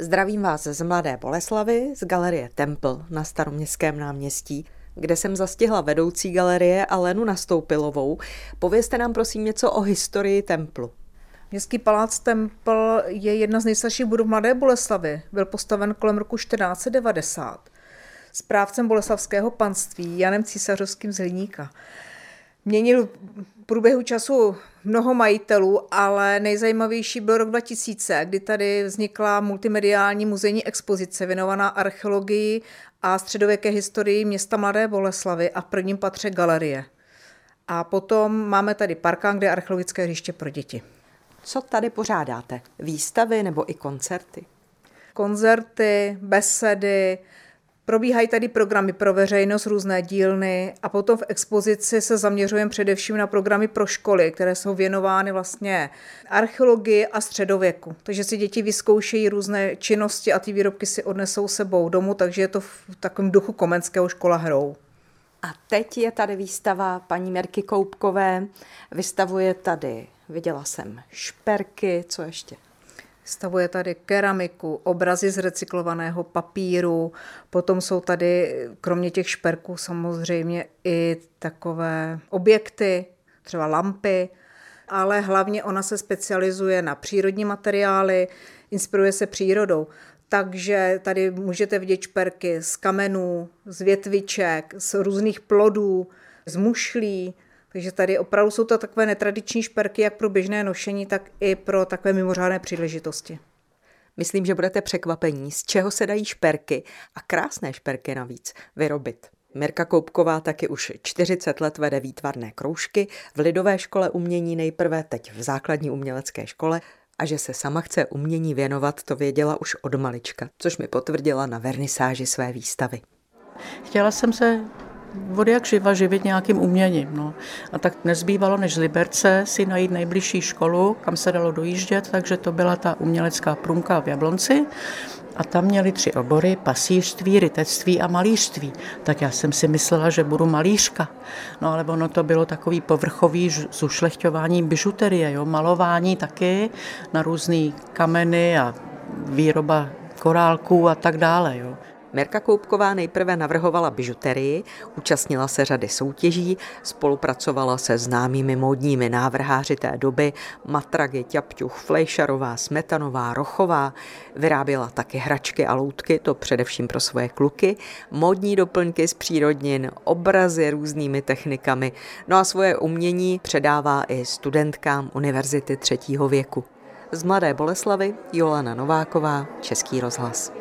Zdravím vás z Mladé Boleslavy, z galerie Temple na staroměstském náměstí, kde jsem zastihla vedoucí galerie Alenu Nastoupilovou. Povězte nám prosím něco o historii Templu. Městský palác Templ je jedna z nejstarších budov Mladé Boleslavy. Byl postaven kolem roku 1490. Správcem boleslavského panství Janem Císařovským z Hliníka. Měnil v průběhu času mnoho majitelů, ale nejzajímavější byl rok 2000, kdy tady vznikla multimediální muzejní expozice věnovaná archeologii a středověké historii města Mladé Boleslavy a v prvním patře galerie. A potom máme tady parkán, kde je archeologické hřiště pro děti. Co tady pořádáte? Výstavy nebo i koncerty? Koncerty, besedy, Probíhají tady programy pro veřejnost, různé dílny a potom v expozici se zaměřujeme především na programy pro školy, které jsou věnovány vlastně archeologii a středověku. Takže si děti vyzkoušejí různé činnosti a ty výrobky si odnesou sebou domů, takže je to v takovém duchu komenského škola hrou. A teď je tady výstava paní Merky Koupkové. Vystavuje tady, viděla jsem, šperky, co ještě? Stavuje tady keramiku, obrazy z recyklovaného papíru, potom jsou tady, kromě těch šperků samozřejmě, i takové objekty, třeba lampy, ale hlavně ona se specializuje na přírodní materiály, inspiruje se přírodou. Takže tady můžete vidět šperky z kamenů, z větviček, z různých plodů, z mušlí, takže tady opravdu jsou to takové netradiční šperky, jak pro běžné nošení, tak i pro takové mimořádné příležitosti. Myslím, že budete překvapení, z čeho se dají šperky a krásné šperky navíc vyrobit. Mirka Koupková taky už 40 let vede výtvarné kroužky v Lidové škole umění nejprve, teď v základní umělecké škole a že se sama chce umění věnovat, to věděla už od malička, což mi potvrdila na vernisáži své výstavy. Chtěla jsem se od jak živa živit nějakým uměním. No. A tak nezbývalo než z Liberce si najít nejbližší školu, kam se dalo dojíždět, takže to byla ta umělecká průmka v Jablonci. A tam měli tři obory, pasířství, rytectví a malířství. Tak já jsem si myslela, že budu malířka. No ale ono to bylo takový povrchový zušlechťování bižuterie, jo? malování taky na různé kameny a výroba korálků a tak dále. Jo. Mirka Koupková nejprve navrhovala bižuterii, účastnila se řady soutěží, spolupracovala se známými módními návrháři té doby Matragy, Ťapťuch, Flejšarová, Smetanová, Rochová, vyráběla taky hračky a loutky, to především pro svoje kluky, módní doplňky z přírodnin, obrazy různými technikami, no a svoje umění předává i studentkám univerzity třetího věku. Z Mladé Boleslavy Jolana Nováková, Český rozhlas.